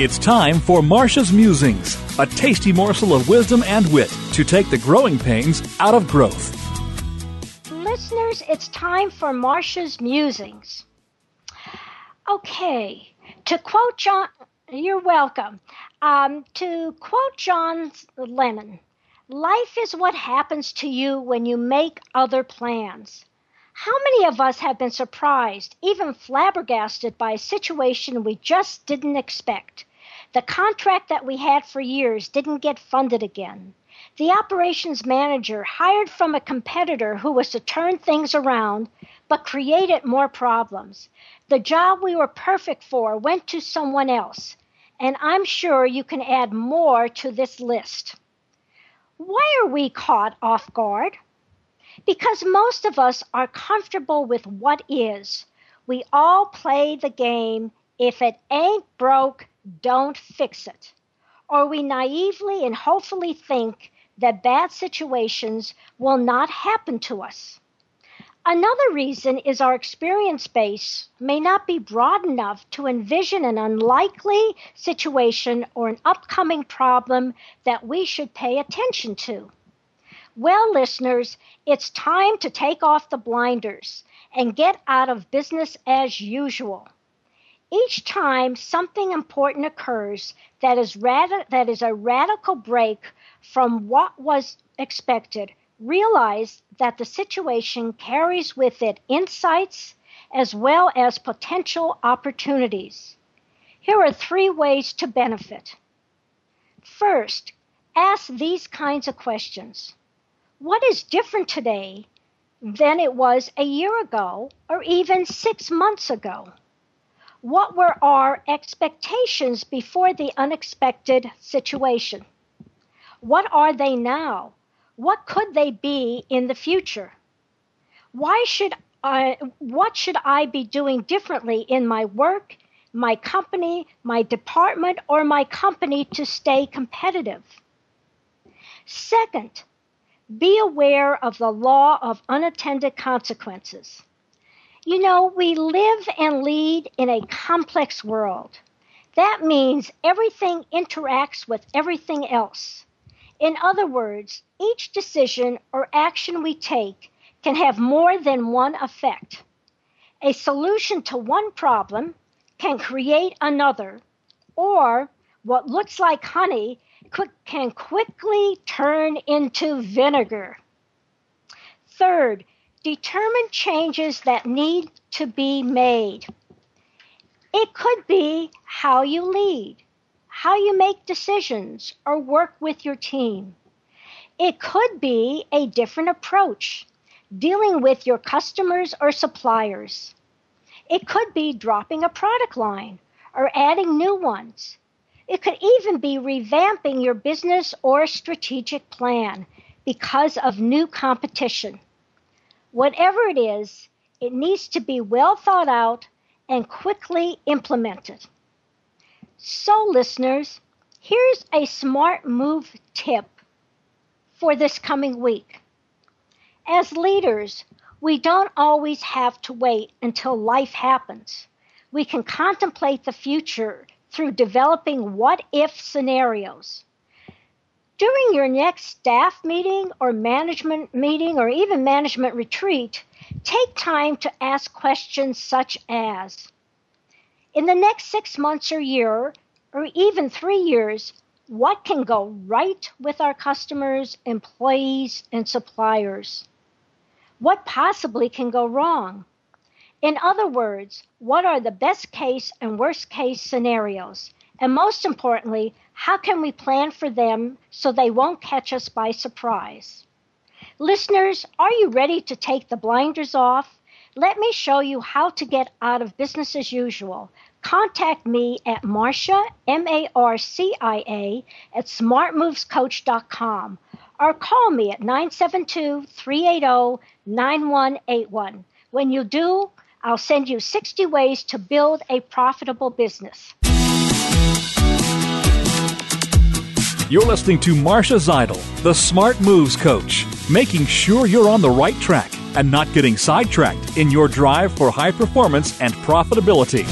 It's time for Marcia's Musings, a tasty morsel of wisdom and wit to take the growing pains out of growth. Listeners, it's time for Marcia's Musings. Okay, to quote John, you're welcome. Um, to quote John Lennon, life is what happens to you when you make other plans. How many of us have been surprised, even flabbergasted by a situation we just didn't expect? The contract that we had for years didn't get funded again. The operations manager hired from a competitor who was to turn things around but created more problems. The job we were perfect for went to someone else. And I'm sure you can add more to this list. Why are we caught off guard? Because most of us are comfortable with what is. We all play the game if it ain't broke, don't fix it. Or we naively and hopefully think that bad situations will not happen to us. Another reason is our experience base may not be broad enough to envision an unlikely situation or an upcoming problem that we should pay attention to. Well, listeners, it's time to take off the blinders and get out of business as usual. Each time something important occurs that is, radi- that is a radical break from what was expected, realize that the situation carries with it insights as well as potential opportunities. Here are three ways to benefit. First, ask these kinds of questions What is different today than it was a year ago or even six months ago? What were our expectations before the unexpected situation? What are they now? What could they be in the future? Why should I, what should I be doing differently in my work, my company, my department, or my company to stay competitive? Second, be aware of the law of unintended consequences. You know, we live and lead in a complex world. That means everything interacts with everything else. In other words, each decision or action we take can have more than one effect. A solution to one problem can create another, or what looks like honey can quickly turn into vinegar. Third, determine changes that need to be made. It could be how you lead, how you make decisions, or work with your team. It could be a different approach, dealing with your customers or suppliers. It could be dropping a product line or adding new ones. It could even be revamping your business or strategic plan because of new competition. Whatever it is, it needs to be well thought out and quickly implemented. So, listeners, here's a smart move tip for this coming week. As leaders, we don't always have to wait until life happens. We can contemplate the future through developing what if scenarios. During your next staff meeting or management meeting or even management retreat, take time to ask questions such as In the next six months or year, or even three years, what can go right with our customers, employees, and suppliers? What possibly can go wrong? In other words, what are the best case and worst case scenarios? And most importantly, how can we plan for them so they won't catch us by surprise? Listeners, are you ready to take the blinders off? Let me show you how to get out of business as usual. Contact me at Marcia, M A R C I A, at smartmovescoach.com or call me at 972 380 9181. When you do, I'll send you 60 ways to build a profitable business. You're listening to Marcia Zidle, the Smart Moves Coach, making sure you're on the right track and not getting sidetracked in your drive for high performance and profitability.